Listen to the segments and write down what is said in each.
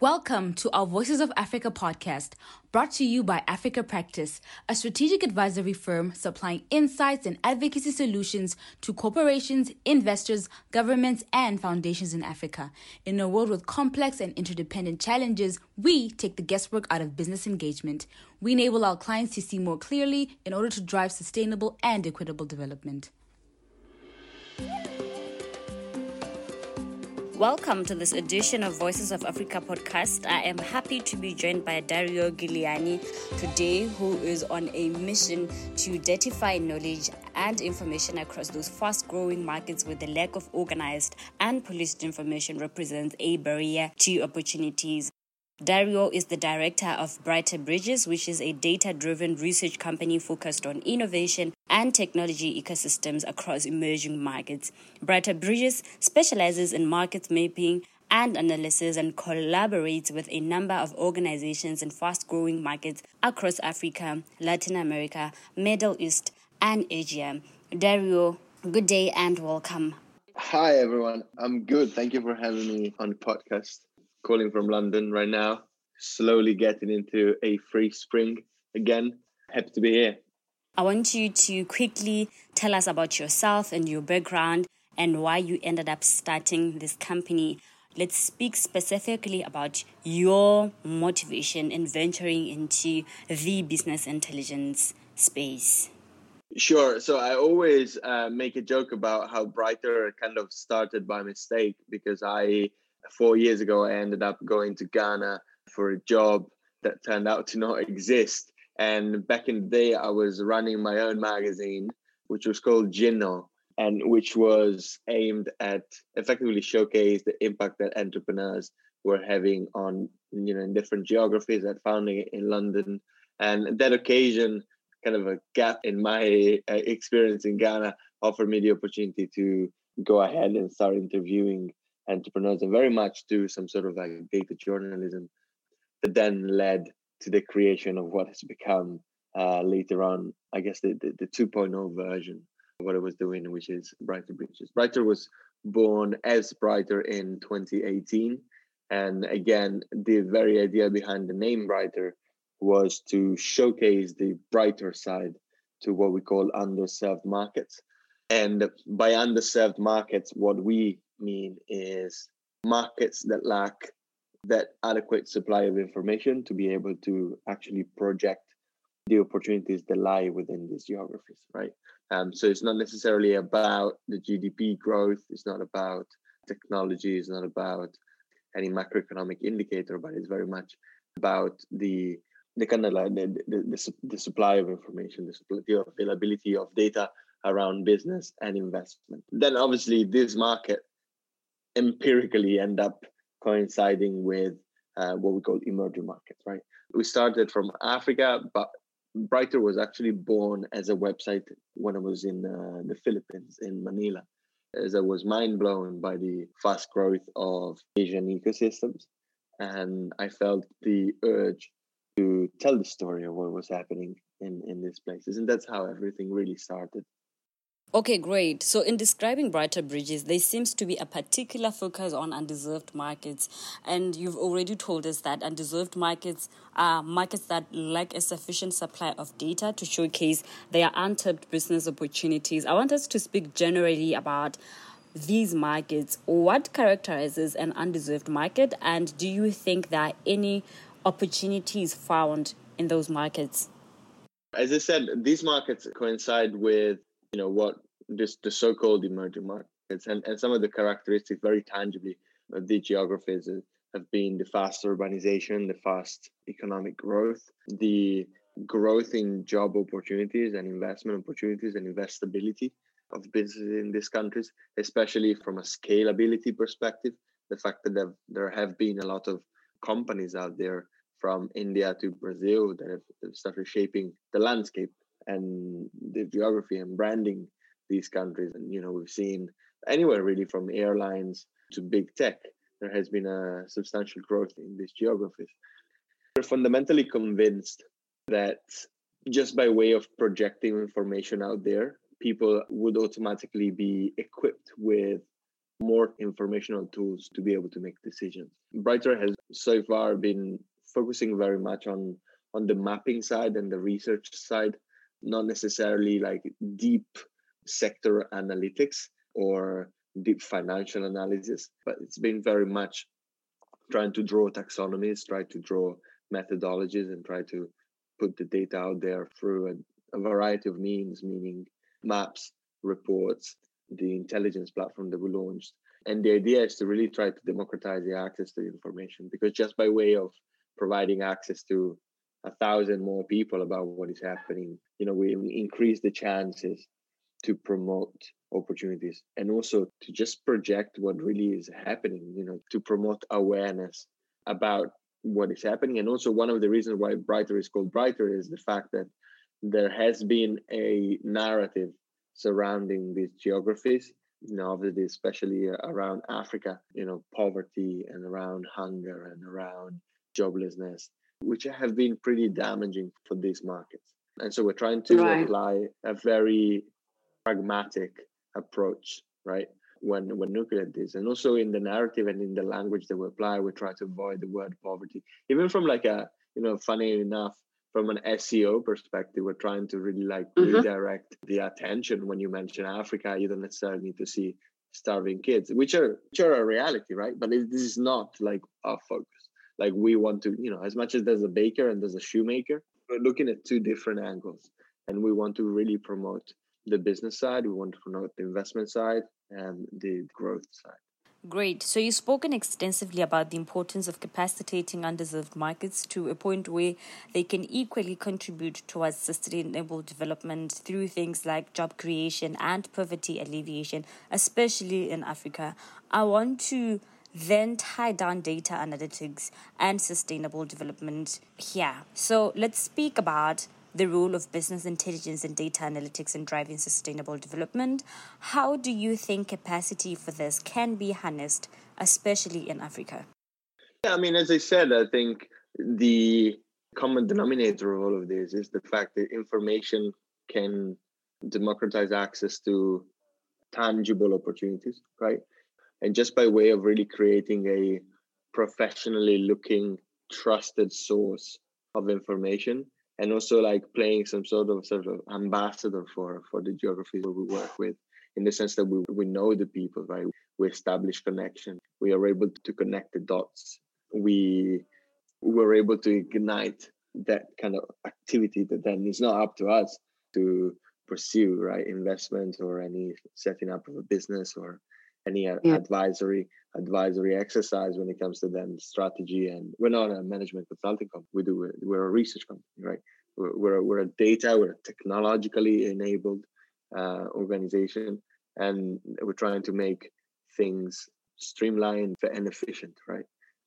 Welcome to our Voices of Africa podcast, brought to you by Africa Practice, a strategic advisory firm supplying insights and advocacy solutions to corporations, investors, governments, and foundations in Africa. In a world with complex and interdependent challenges, we take the guesswork out of business engagement. We enable our clients to see more clearly in order to drive sustainable and equitable development. Welcome to this edition of Voices of Africa podcast. I am happy to be joined by Dario Giuliani today, who is on a mission to datify knowledge and information across those fast growing markets where the lack of organized and policed information represents a barrier to opportunities. Dario is the director of Briter Bridges, which is a data driven research company focused on innovation and technology ecosystems across emerging markets. Briter Bridges specializes in market mapping and analysis and collaborates with a number of organizations in fast growing markets across Africa, Latin America, Middle East, and Asia. Dario, good day and welcome. Hi, everyone. I'm good. Thank you for having me on the podcast calling from London right now, slowly getting into a free spring again. Happy to be here. I want you to quickly tell us about yourself and your background and why you ended up starting this company. Let's speak specifically about your motivation in venturing into the business intelligence space. Sure. So I always uh, make a joke about how Briter kind of started by mistake because I four years ago, I ended up going to Ghana for a job that turned out to not exist. And back in the day, I was running my own magazine, which was called Jinno, and which was aimed at effectively showcase the impact that entrepreneurs were having on you know in different geographies. At founding it in London, and that occasion, kind of a gap in my uh, experience in Ghana, offered me the opportunity to go ahead and start interviewing entrepreneurs and very much do some sort of like data journalism that then led to the creation of what has become uh, later on, I guess, the, the, the 2.0 version of what I was doing, which is Briter Bridges. Briter was born as Briter in 2018. And again, the very idea behind the name Briter was to showcase the brighter side to what we call underserved markets. And by underserved markets, what we mean is markets that lack that adequate supply of information to be able to actually project the opportunities that lie within these geographies, right? Um, so it's not necessarily about the GDP growth, it's not about technology, it's not about any macroeconomic indicator, but it's very much about the the kind of like the, the, the, the supply of information, the, availability of data around business and investment. Then obviously this market empirically end up coinciding with uh, what we call emerging markets, right? We started from Africa, but Briter was actually born as a website when I was in uh, the Philippines, in Manila, as I was mind blown by the fast growth of Asian ecosystems. And I felt the urge to tell the story of what was happening in, in these places. And that's how everything really started. Okay, great. So, in describing Briter Bridges, there seems to be a particular focus on undeserved markets. And you've already told us that undeserved markets are markets that lack a sufficient supply of data to showcase their untapped business opportunities. I want us to speak generally about these markets. What characterizes an undeserved market? And do you think there are any opportunities found in those markets? As I said, these markets coincide with you know what this the so-called emerging markets and, and some of the characteristics very tangibly of the geographies have been the fast urbanization the fast economic growth the growth in job opportunities and investment opportunities and investability of businesses in these countries especially from a scalability perspective the fact that there have been a lot of companies out there from India to Brazil that have started shaping the landscape and the geography and branding these countries. And you know, we've seen anywhere really from airlines to big tech, there has been a substantial growth in these geographies. We're fundamentally convinced that just by way of projecting information out there, people would automatically be equipped with more informational tools to be able to make decisions. Briter has so far been focusing very much on on the mapping side and the research side, not necessarily like deep sector analytics or deep financial analysis, but it's been very much trying to draw taxonomies, try to draw methodologies, and try to put the data out there through a, a variety of means, meaning maps, reports, the intelligence platform that we launched. And the idea is to really try to democratize the access to information because just by way of providing access to a thousand more people about what is happening, you know, we increase the chances to promote opportunities and also to just project what really is happening, you know, to promote awareness about what is happening. And also, one of the reasons why Briter is called Briter is the fact that there has been a narrative surrounding these geographies, you know, obviously, especially uh, around Africa, you know, poverty and around hunger and around joblessness, which have been pretty damaging for these markets. And so we're trying to right. apply a very pragmatic approach, right? When when looking at this, and also in the narrative and in the language that we apply, we try to avoid the word poverty. Even from like a you know, funny enough, from an SEO perspective, we're trying to really like mm-hmm. redirect the attention when you mention Africa. You don't necessarily need to see starving kids, which are which are a reality, right? But it, this is not like our focus. Like we want to, you know, as much as there's a baker and there's a shoemaker, we're looking at two different angles, and we want to really promote the business side, we want to promote the investment side and the growth side. Great. So you've spoken extensively about the importance of capacitating underserved markets to a point where they can equally contribute towards sustainable development through things like job creation and poverty alleviation, especially in Africa. I want to then tie down data analytics and sustainable development here. So let's speak about the role of business intelligence and data analytics in driving sustainable development. How do you think capacity for this can be harnessed, especially in Africa? Yeah, I mean, as I said, I think the common denominator of all of this is the fact that information can democratize access to tangible opportunities, right? And just by way of really creating a professionally looking, trusted source of information, and also like playing some sort of sort of ambassador for for the geographies that we work with in the sense that we, we know the people right? We establish connection. We are able to connect the dots. We were able to ignite that kind of activity that then is not up to us to pursue right? Investment or any setting up of a business or any yeah. advisory advisory exercise when it comes to then strategy and we're not a management consulting company. We do we're a research company right? We're, we're, we're a data we're a technologically enabled uh, organization and we're trying to make things streamlined and efficient right?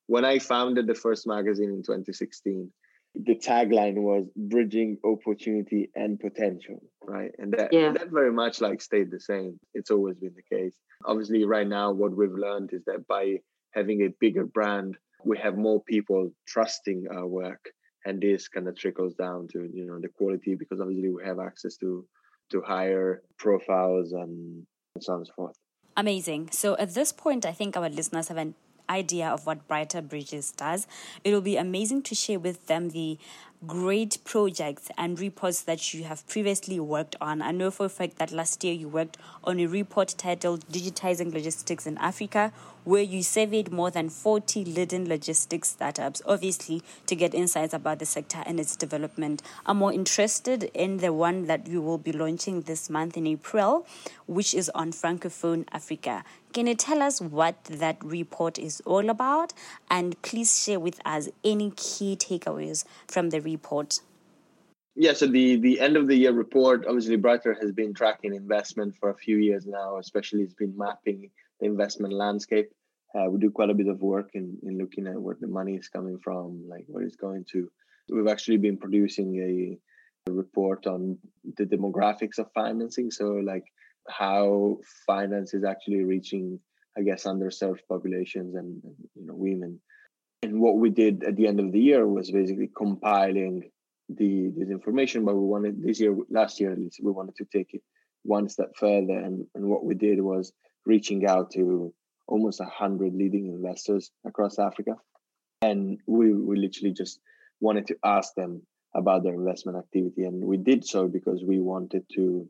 When i founded the first magazine in 2016 the tagline was bridging opportunity and potential right? And that yeah. that very much like stayed the same. It's always been the case. Obviously right now what we've learned is that by having a bigger brand we have more people trusting our work and this kind of trickles down to you know the quality because obviously we have access to to higher profiles and so on and so forth. Amazing. So at this point i think our listeners have an idea of what Briter Bridges does, it will be amazing to share with them the great projects and reports that you have previously worked on. I know for a fact that last year you worked on a report titled Digitizing Logistics in Africa, where you surveyed more than 40 leading logistics startups, obviously, to get insights about the sector and its development. I'm more interested in the one that you will be launching this month in April, which is on Francophone Africa. Can you tell us what that report is all about? And please share with us any key takeaways from the report. Yeah, so the, the end of the year report, obviously, Briter has been tracking investment for a few years now, especially it's been mapping the investment landscape. Uh, we do quite a bit of work in, in looking at where the money is coming from, like where it's going to. We've actually been producing a, a report on the demographics of financing. So, like how finance is actually reaching, I guess, underserved populations and, and you know women. And what we did at the end of the year was basically compiling the this information. But we wanted this year, last year at least, we wanted to take it one step further. And, and what we did was reaching out to almost 100 leading investors across Africa. And we, we literally just wanted to ask them about their investment activity. And we did so because we wanted to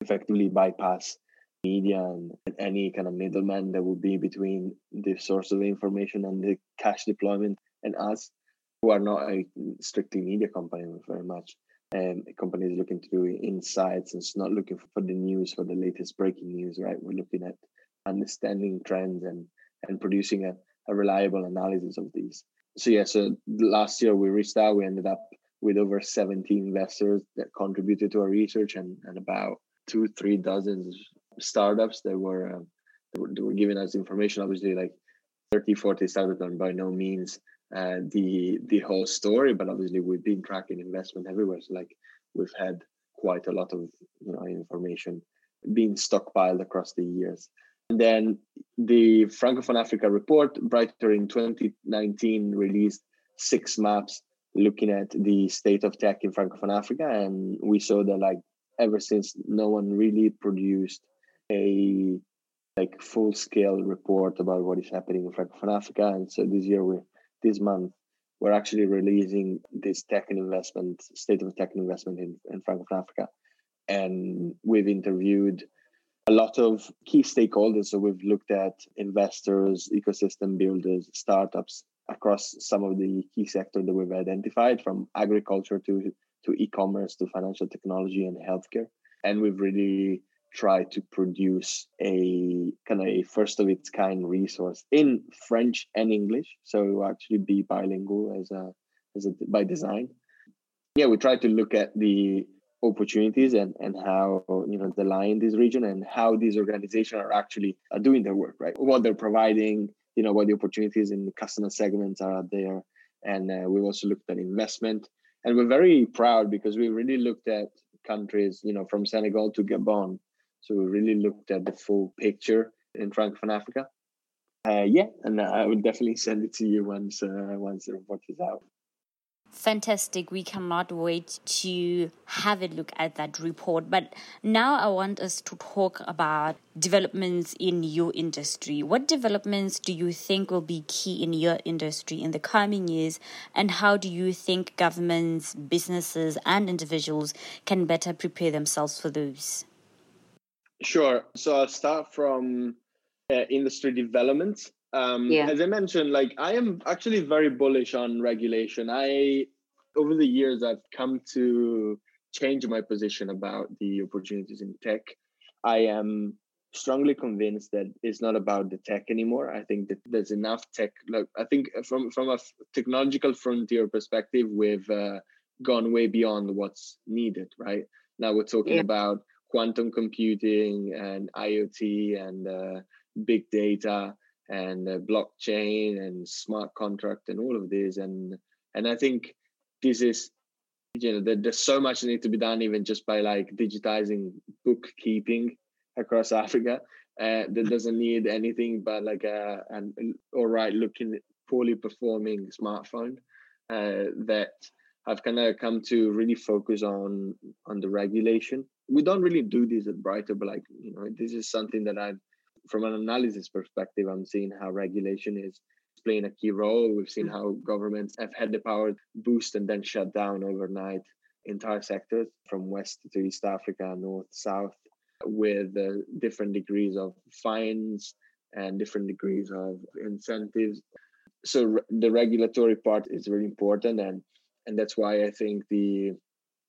effectively bypass media and any kind of middleman that would be between the source of information and the cash deployment and us, who are not a strictly media company very much. And a company is looking to do insights and it's not looking for the news, for the latest breaking news, right? We're looking at understanding trends and and producing a, a reliable analysis of these. So yeah, so last year we reached out, we ended up with over 70 investors that contributed to our research and, and about two, three dozen startups that were, uh, that were, were giving us information. Obviously, like 30, 40 startups are by no means uh, the the whole story, but obviously we've been tracking investment everywhere. So like we've had quite a lot of you know information being stockpiled across the years. And then the Francophone Africa report, Briter in 2019, released six maps looking at the state of tech in Francophone Africa. And we saw that like ever since no one really produced a like full scale report about what is happening in Francophone Africa. And so this year we this month we're actually releasing this tech and investment state of tech and investment in, in Francophone Africa. And we've interviewed a lot of key stakeholders. So we've looked at investors, ecosystem builders, startups across some of the key sectors that we've identified from agriculture to, to e-commerce to financial technology and healthcare. And we've really tried to produce a kind of a first of its kind resource in French and English. So it will actually be bilingual as a as a by design. Yeah, we try to look at the opportunities and, and how you know the lie in this region and how these organizations are actually are doing their work right? What they're providing you know what the opportunities in the customer segments are there. And uh, we've also looked at investment. And we're very proud because we really looked at countries you know from senegal to gabon. So we really looked at the full picture in francophone africa. Uh, yeah and i would definitely send it to you once uh, once the report is out Fantastic. We cannot wait to have a look at that report. But now I want us to talk about developments in your industry. What developments do you think will be key in your industry in the coming years? And how do you think governments, businesses, and individuals can better prepare themselves for those? Sure. So I'll start from uh, industry development um, yeah. as i mentioned like i am actually very bullish on regulation. I over the years i've come to change my position about the opportunities in tech. I am strongly convinced that it's not about the tech anymore. I think that there's enough tech like i think from from a technological frontier perspective we've uh, gone way beyond what's needed right? Now we're talking yeah. about quantum computing and iot and uh, big data and uh, blockchain and smart contract and all of this. And and i think this is you know there, there's so much need to be done even just by like digitizing bookkeeping across africa uh, that doesn't need anything but like a an all right looking poorly performing smartphone uh, that i've kind of come to really focus on on the regulation. We don't really do this at Briter but like you know this is something that i've from an analysis perspective, I'm seeing how regulation is playing a key role. We've seen how governments have had the power boost and then shut down overnight entire sectors from West to East Africa, North, South, with uh, different degrees of fines and different degrees of incentives. So re- the regulatory part is really important, and and that's why I think the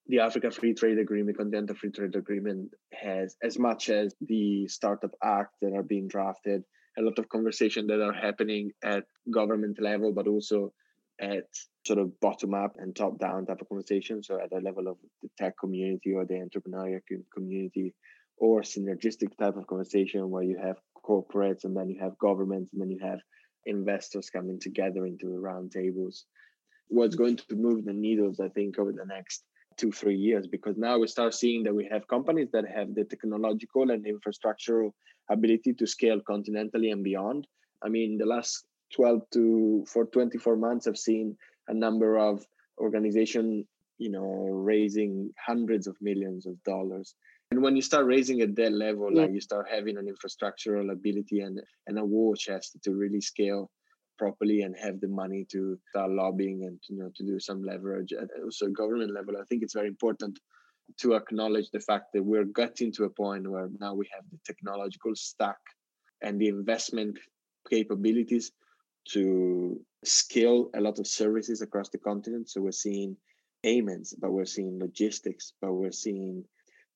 the Africa Free Trade Agreement, Continental Free Trade Agreement, has as much as the Startup Act that are being drafted, a lot of conversation that are happening at government level, but also at sort of bottom up and top down type of conversation. So at the level of the tech community or the entrepreneurial community, or synergistic type of conversation where you have corporates and then you have governments and then you have investors coming together into round tables. What's going to move the needles, I think, over the next two three years because now we start seeing that we have companies that have the technological and infrastructural ability to scale continentally and beyond i mean the last 12 to for 24 months i've seen a number of organization you know raising hundreds of millions of dollars And when you start raising at that level, Yeah. like you start having an infrastructural ability and, and a war chest to really scale properly and have the money to start lobbying and you know to do some leverage at also government level. I think it's very important to acknowledge the fact that we're getting to a point where now we have the technological stack and the investment capabilities to scale a lot of services across the continent. So we're seeing payments, but we're seeing logistics, but we're seeing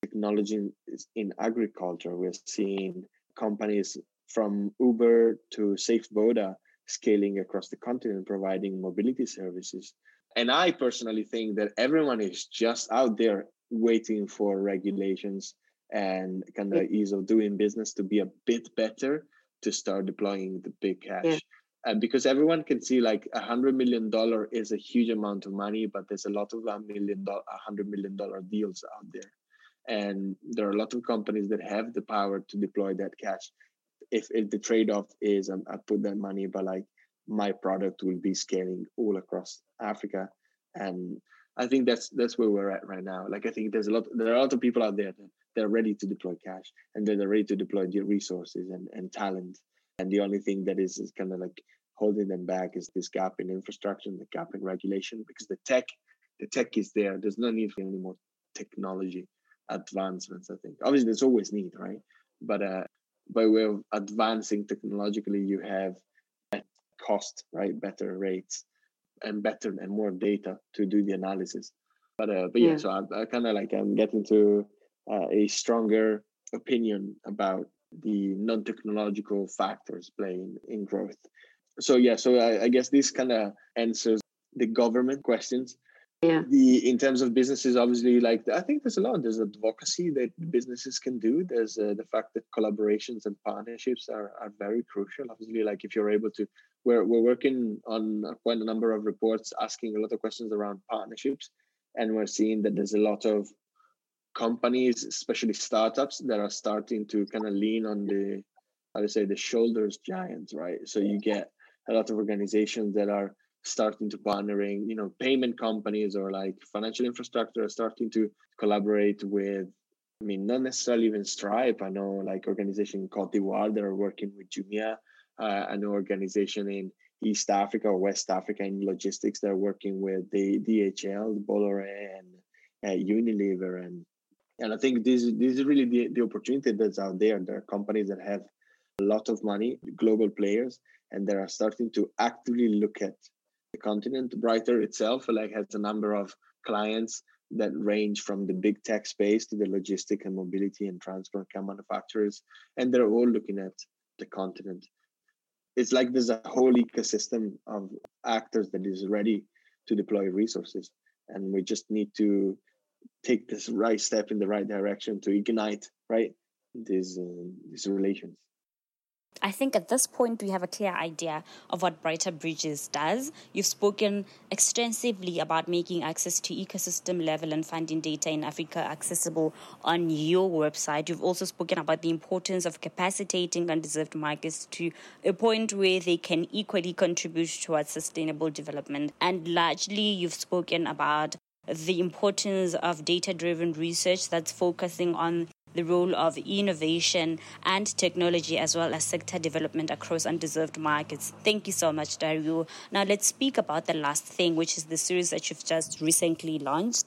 technology in, agriculture. We're seeing companies from Uber to SafeBoda scaling across the continent, providing mobility services. And I personally think that everyone is just out there waiting for regulations and kind of ease of doing business to be a bit better to start deploying the big cash. Yeah. And because everyone can see like a hundred million dollar is a huge amount of money, but there's a lot of a million dollar, a hundred million dollar deals out there. And there are a lot of companies that have the power to deploy that cash. If, if the trade-off is um, I put that money, but like my product will be scaling all across Africa. And I think that's that's where we're at right now. Like I think there's a lot there are a lot of people out there that they're ready to deploy cash and they're ready to deploy the resources and, and talent. And the only thing that is, is kind of like holding them back is this gap in infrastructure and the gap in regulation because the tech, the tech is there. There's no need for any more technology advancements, I think. Obviously there's always need, right? But uh by way of advancing technologically, you have at cost, right? Better rates and better and more data to do the analysis. But uh, but yeah, Yeah. so I, I kind of like I'm getting to uh, a stronger opinion about the non-technological factors playing in growth. So yeah, so I, I guess this kind of answers the government questions. Yeah. The in terms of businesses, obviously, like I think there's a lot. There's advocacy that businesses can do. There's uh, the fact that collaborations and partnerships are are very crucial. Obviously, like if you're able to, we're we're working on quite a number of reports asking a lot of questions around partnerships, and we're seeing that there's a lot of companies, especially startups, that are starting to kind of lean on the, how to say, the shoulders giants, right? So you get a lot of organizations that are starting to partnering, you know, payment companies or like financial infrastructure starting to collaborate with. I mean, not necessarily even Stripe. I know like organization Cote d'Ivoire that are working with Jumia. Uh, know organization in East Africa or West Africa in logistics that are working with the DHL, Bolloré, and uh, Unilever, and and I think this this is really the, the opportunity that's out there. There are companies that have a lot of money, global players, and they are starting to actively look at the continent. Briter itself like has a number of clients that range from the big tech space to the logistic and mobility and transport car manufacturers, and they're all looking at the continent. It's like there's a whole ecosystem of actors that is ready to deploy resources, and we just need to take this right step in the right direction to ignite right these uh, these relations. I think at this point we have a clear idea of what Briter Bridges does. You've spoken extensively about making access to ecosystem level and funding data in Africa accessible on your website. You've also spoken about the importance of capacitating undeserved markets to a point where they can equally contribute towards sustainable development. And largely, you've spoken about the importance of data driven research that's focusing on the role of innovation and technology as well as sector development across undeserved markets. Thank you so much, Dario. Now let's speak about the last thing, which is the series that you've just recently launched.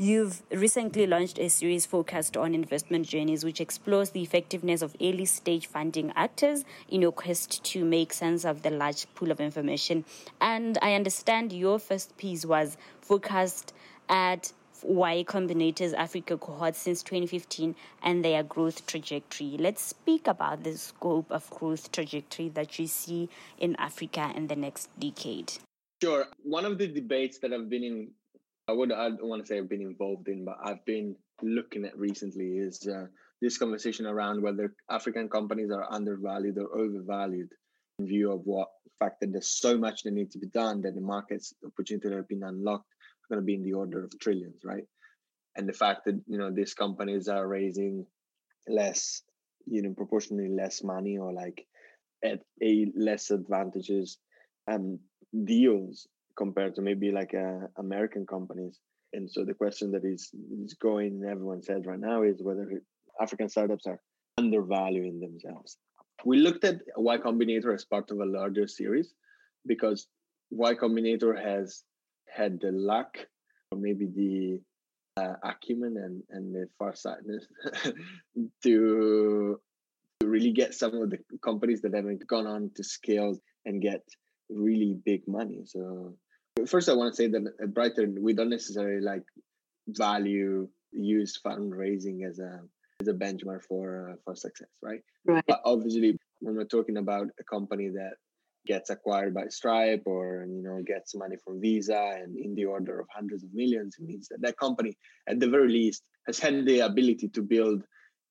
You've recently launched a series focused on investment journeys, which explores the effectiveness of early stage funding actors in your quest to make sense of the large pool of information. And I understand your first piece was focused at Y Combinator's Africa cohort since 2015 and their growth trajectory. Let's speak about the scope of growth trajectory that you see in Africa in the next decade. Sure. One of the debates that I've been in, I would I don't want to say I've been involved in, but I've been looking at recently is uh, this conversation around whether African companies are undervalued or overvalued in view of what fact that there's so much that needs to be done that the markets opportunity that have been unlocked going to be in the order of trillions, right? And the fact that you know these companies are raising less, you know, proportionally less money or like at a less advantages um deals compared to maybe like uh, American companies. And so the question that is, is going in everyone's head right now is whether African startups are undervaluing themselves. We looked at Y Combinator as part of a larger series because Y Combinator has had the luck or maybe the uh, acumen and, and the farsightedness to, to really get some of the companies that haven't gone on to scale and get really big money. So first, I want to say that at Brighton we don't necessarily like value use fundraising as a as a benchmark for uh, for success, right? Right. But obviously, when we're talking about a company that gets acquired by Stripe or you know gets money from Visa and in the order of hundreds of millions, it means that that company, at the very least, has had the ability to build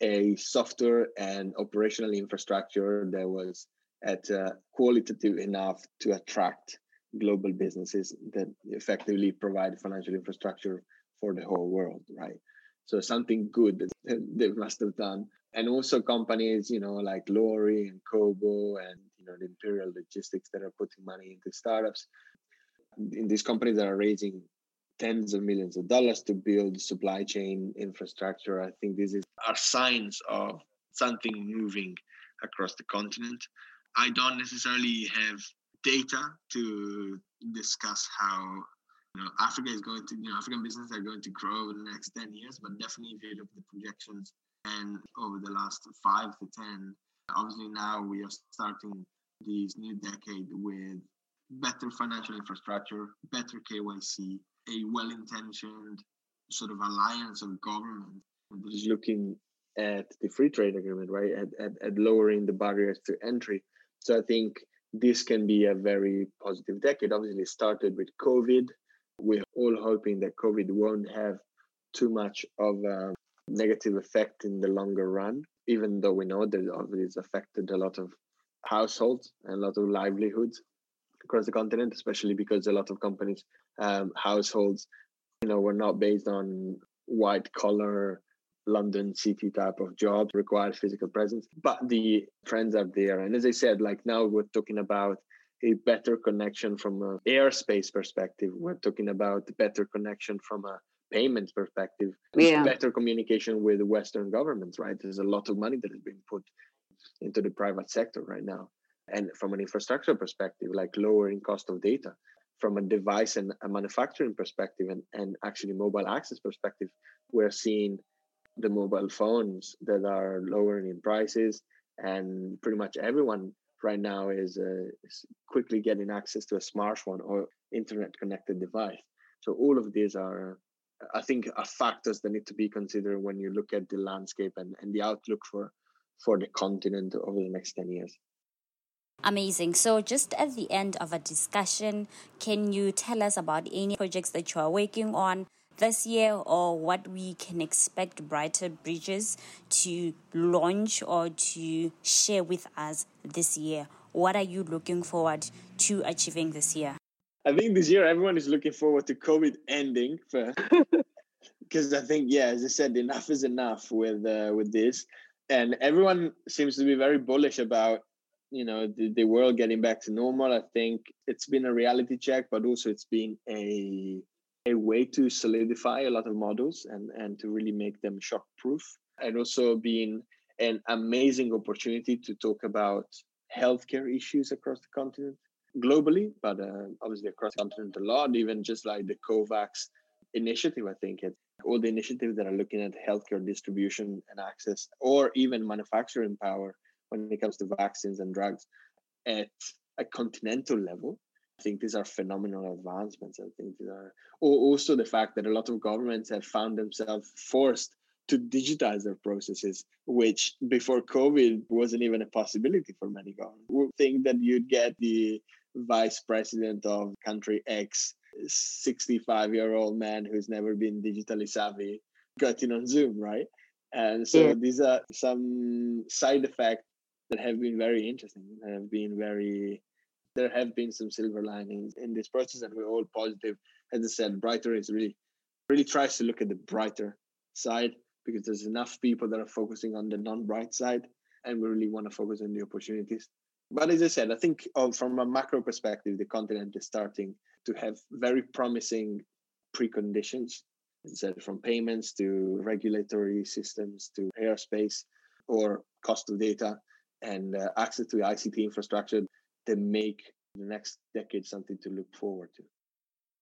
a software and operational infrastructure that was at uh, qualitative enough to attract global businesses that effectively provide financial infrastructure for the whole world, right? So something good that they must have done. And also companies, you know, like Lori and Kobo and know the Imperial Logistics that are putting money into startups. In these companies that are raising tens of millions of dollars to build supply chain infrastructure. I think this is are signs of something moving across the continent. I don't necessarily have data to discuss how you know Africa is going to you know African businesses are going to grow over the next 10 years, but definitely if you look at the projections and over the last five to 10, obviously now we are starting this new decade with better financial infrastructure, better KYC, a well-intentioned sort of alliance of government that is looking at the free trade agreement, right? At, at, at lowering the barriers to entry. So I think this can be a very positive decade. Obviously, started with COVID. We're all hoping that COVID won't have too much of a negative effect in the longer run, even though we know that obviously it's affected a lot of households and a lot of livelihoods across the continent, especially because a lot of companies, um, households, you know, were not based on white collar London city type of job require physical presence, but the trends are there. And as I said, like now we're talking about a better connection from an airspace perspective. We're talking about better connection from a payments perspective, yeah. better communication with Western governments, right? There's a lot of money that has been put into the private sector right now. And from an infrastructure perspective, like lowering cost of data, from a device and a manufacturing perspective and, and actually mobile access perspective, we're seeing the mobile phones that are lowering in prices and pretty much everyone right now is, uh, is quickly getting access to a smartphone or internet connected device so all of these are i think are factors that need to be considered when you look at the landscape and, and the outlook for for the continent over the next 10 years Amazing. So, just at the end of a discussion, can you tell us about any projects that you are working on this year or what we can expect Briter Bridges to launch or to share with us this year? What are you looking forward to achieving this year? I think this year everyone is looking forward to COVID ending first. because I think yeah, as I said, enough is enough with uh, with this, and everyone seems to be very bullish about you know the, the world getting back to normal. I think it's been a reality check, but also it's been a a way to solidify a lot of models and, and to really make them shock proof and also being an amazing opportunity to talk about healthcare issues across the continent globally, but uh, obviously across the continent a lot, even just like the COVAX initiative, I think it, all the initiatives that are looking at healthcare distribution and access, or even manufacturing power when it comes to vaccines and drugs at a continental level I think these are phenomenal advancements. I think these are also the fact that a lot of governments have found themselves forced to digitize their processes, which before COVID wasn't even a possibility for many governments. We think that you'd get the vice president of country X, 65 year old man who's never been digitally savvy, getting on Zoom, right? And so yeah. these are some side effects that have been very interesting, have been very there have been some silver linings in this process, and we're all positive. As I said, Briter is really really tries to look at the brighter side because there's enough people that are focusing on the non-bright side, and we really want to focus on the opportunities. But as I said, I think uh, from a macro perspective, the continent is starting to have very promising preconditions said from payments to regulatory systems to airspace or cost of data and uh, access to ICT infrastructure that make the next decade something to look forward to.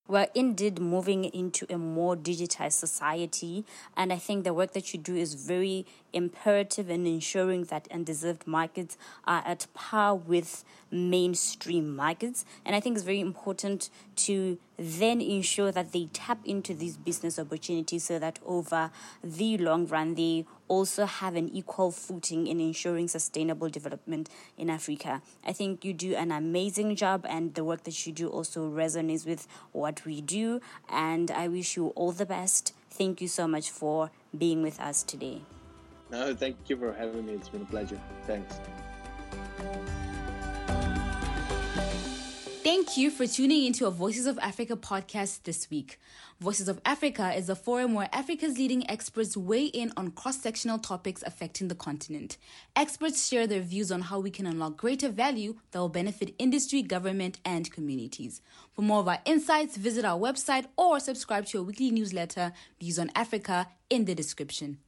We're indeed moving into a more digitized society, and I think the work that you do is very imperative in ensuring that undeserved markets are at par with mainstream markets. And I think it's very important to then ensure that they tap into these business opportunities so that over the long run they also have an equal footing in ensuring sustainable development in Africa. I think you do an amazing job and the work that you do also resonates with what we do and I wish you all the best. Thank you so much for being with us today. No, thank you for having me. It's been a pleasure. Thanks. Thank you for tuning into a Voices of Africa podcast this week. Voices of Africa is a forum where Africa's leading experts weigh in on cross sectional topics affecting the continent. Experts share their views on how we can unlock greater value that will benefit industry, government, and communities. For more of our insights, visit our website or subscribe to our weekly newsletter, Views on Africa, in the description.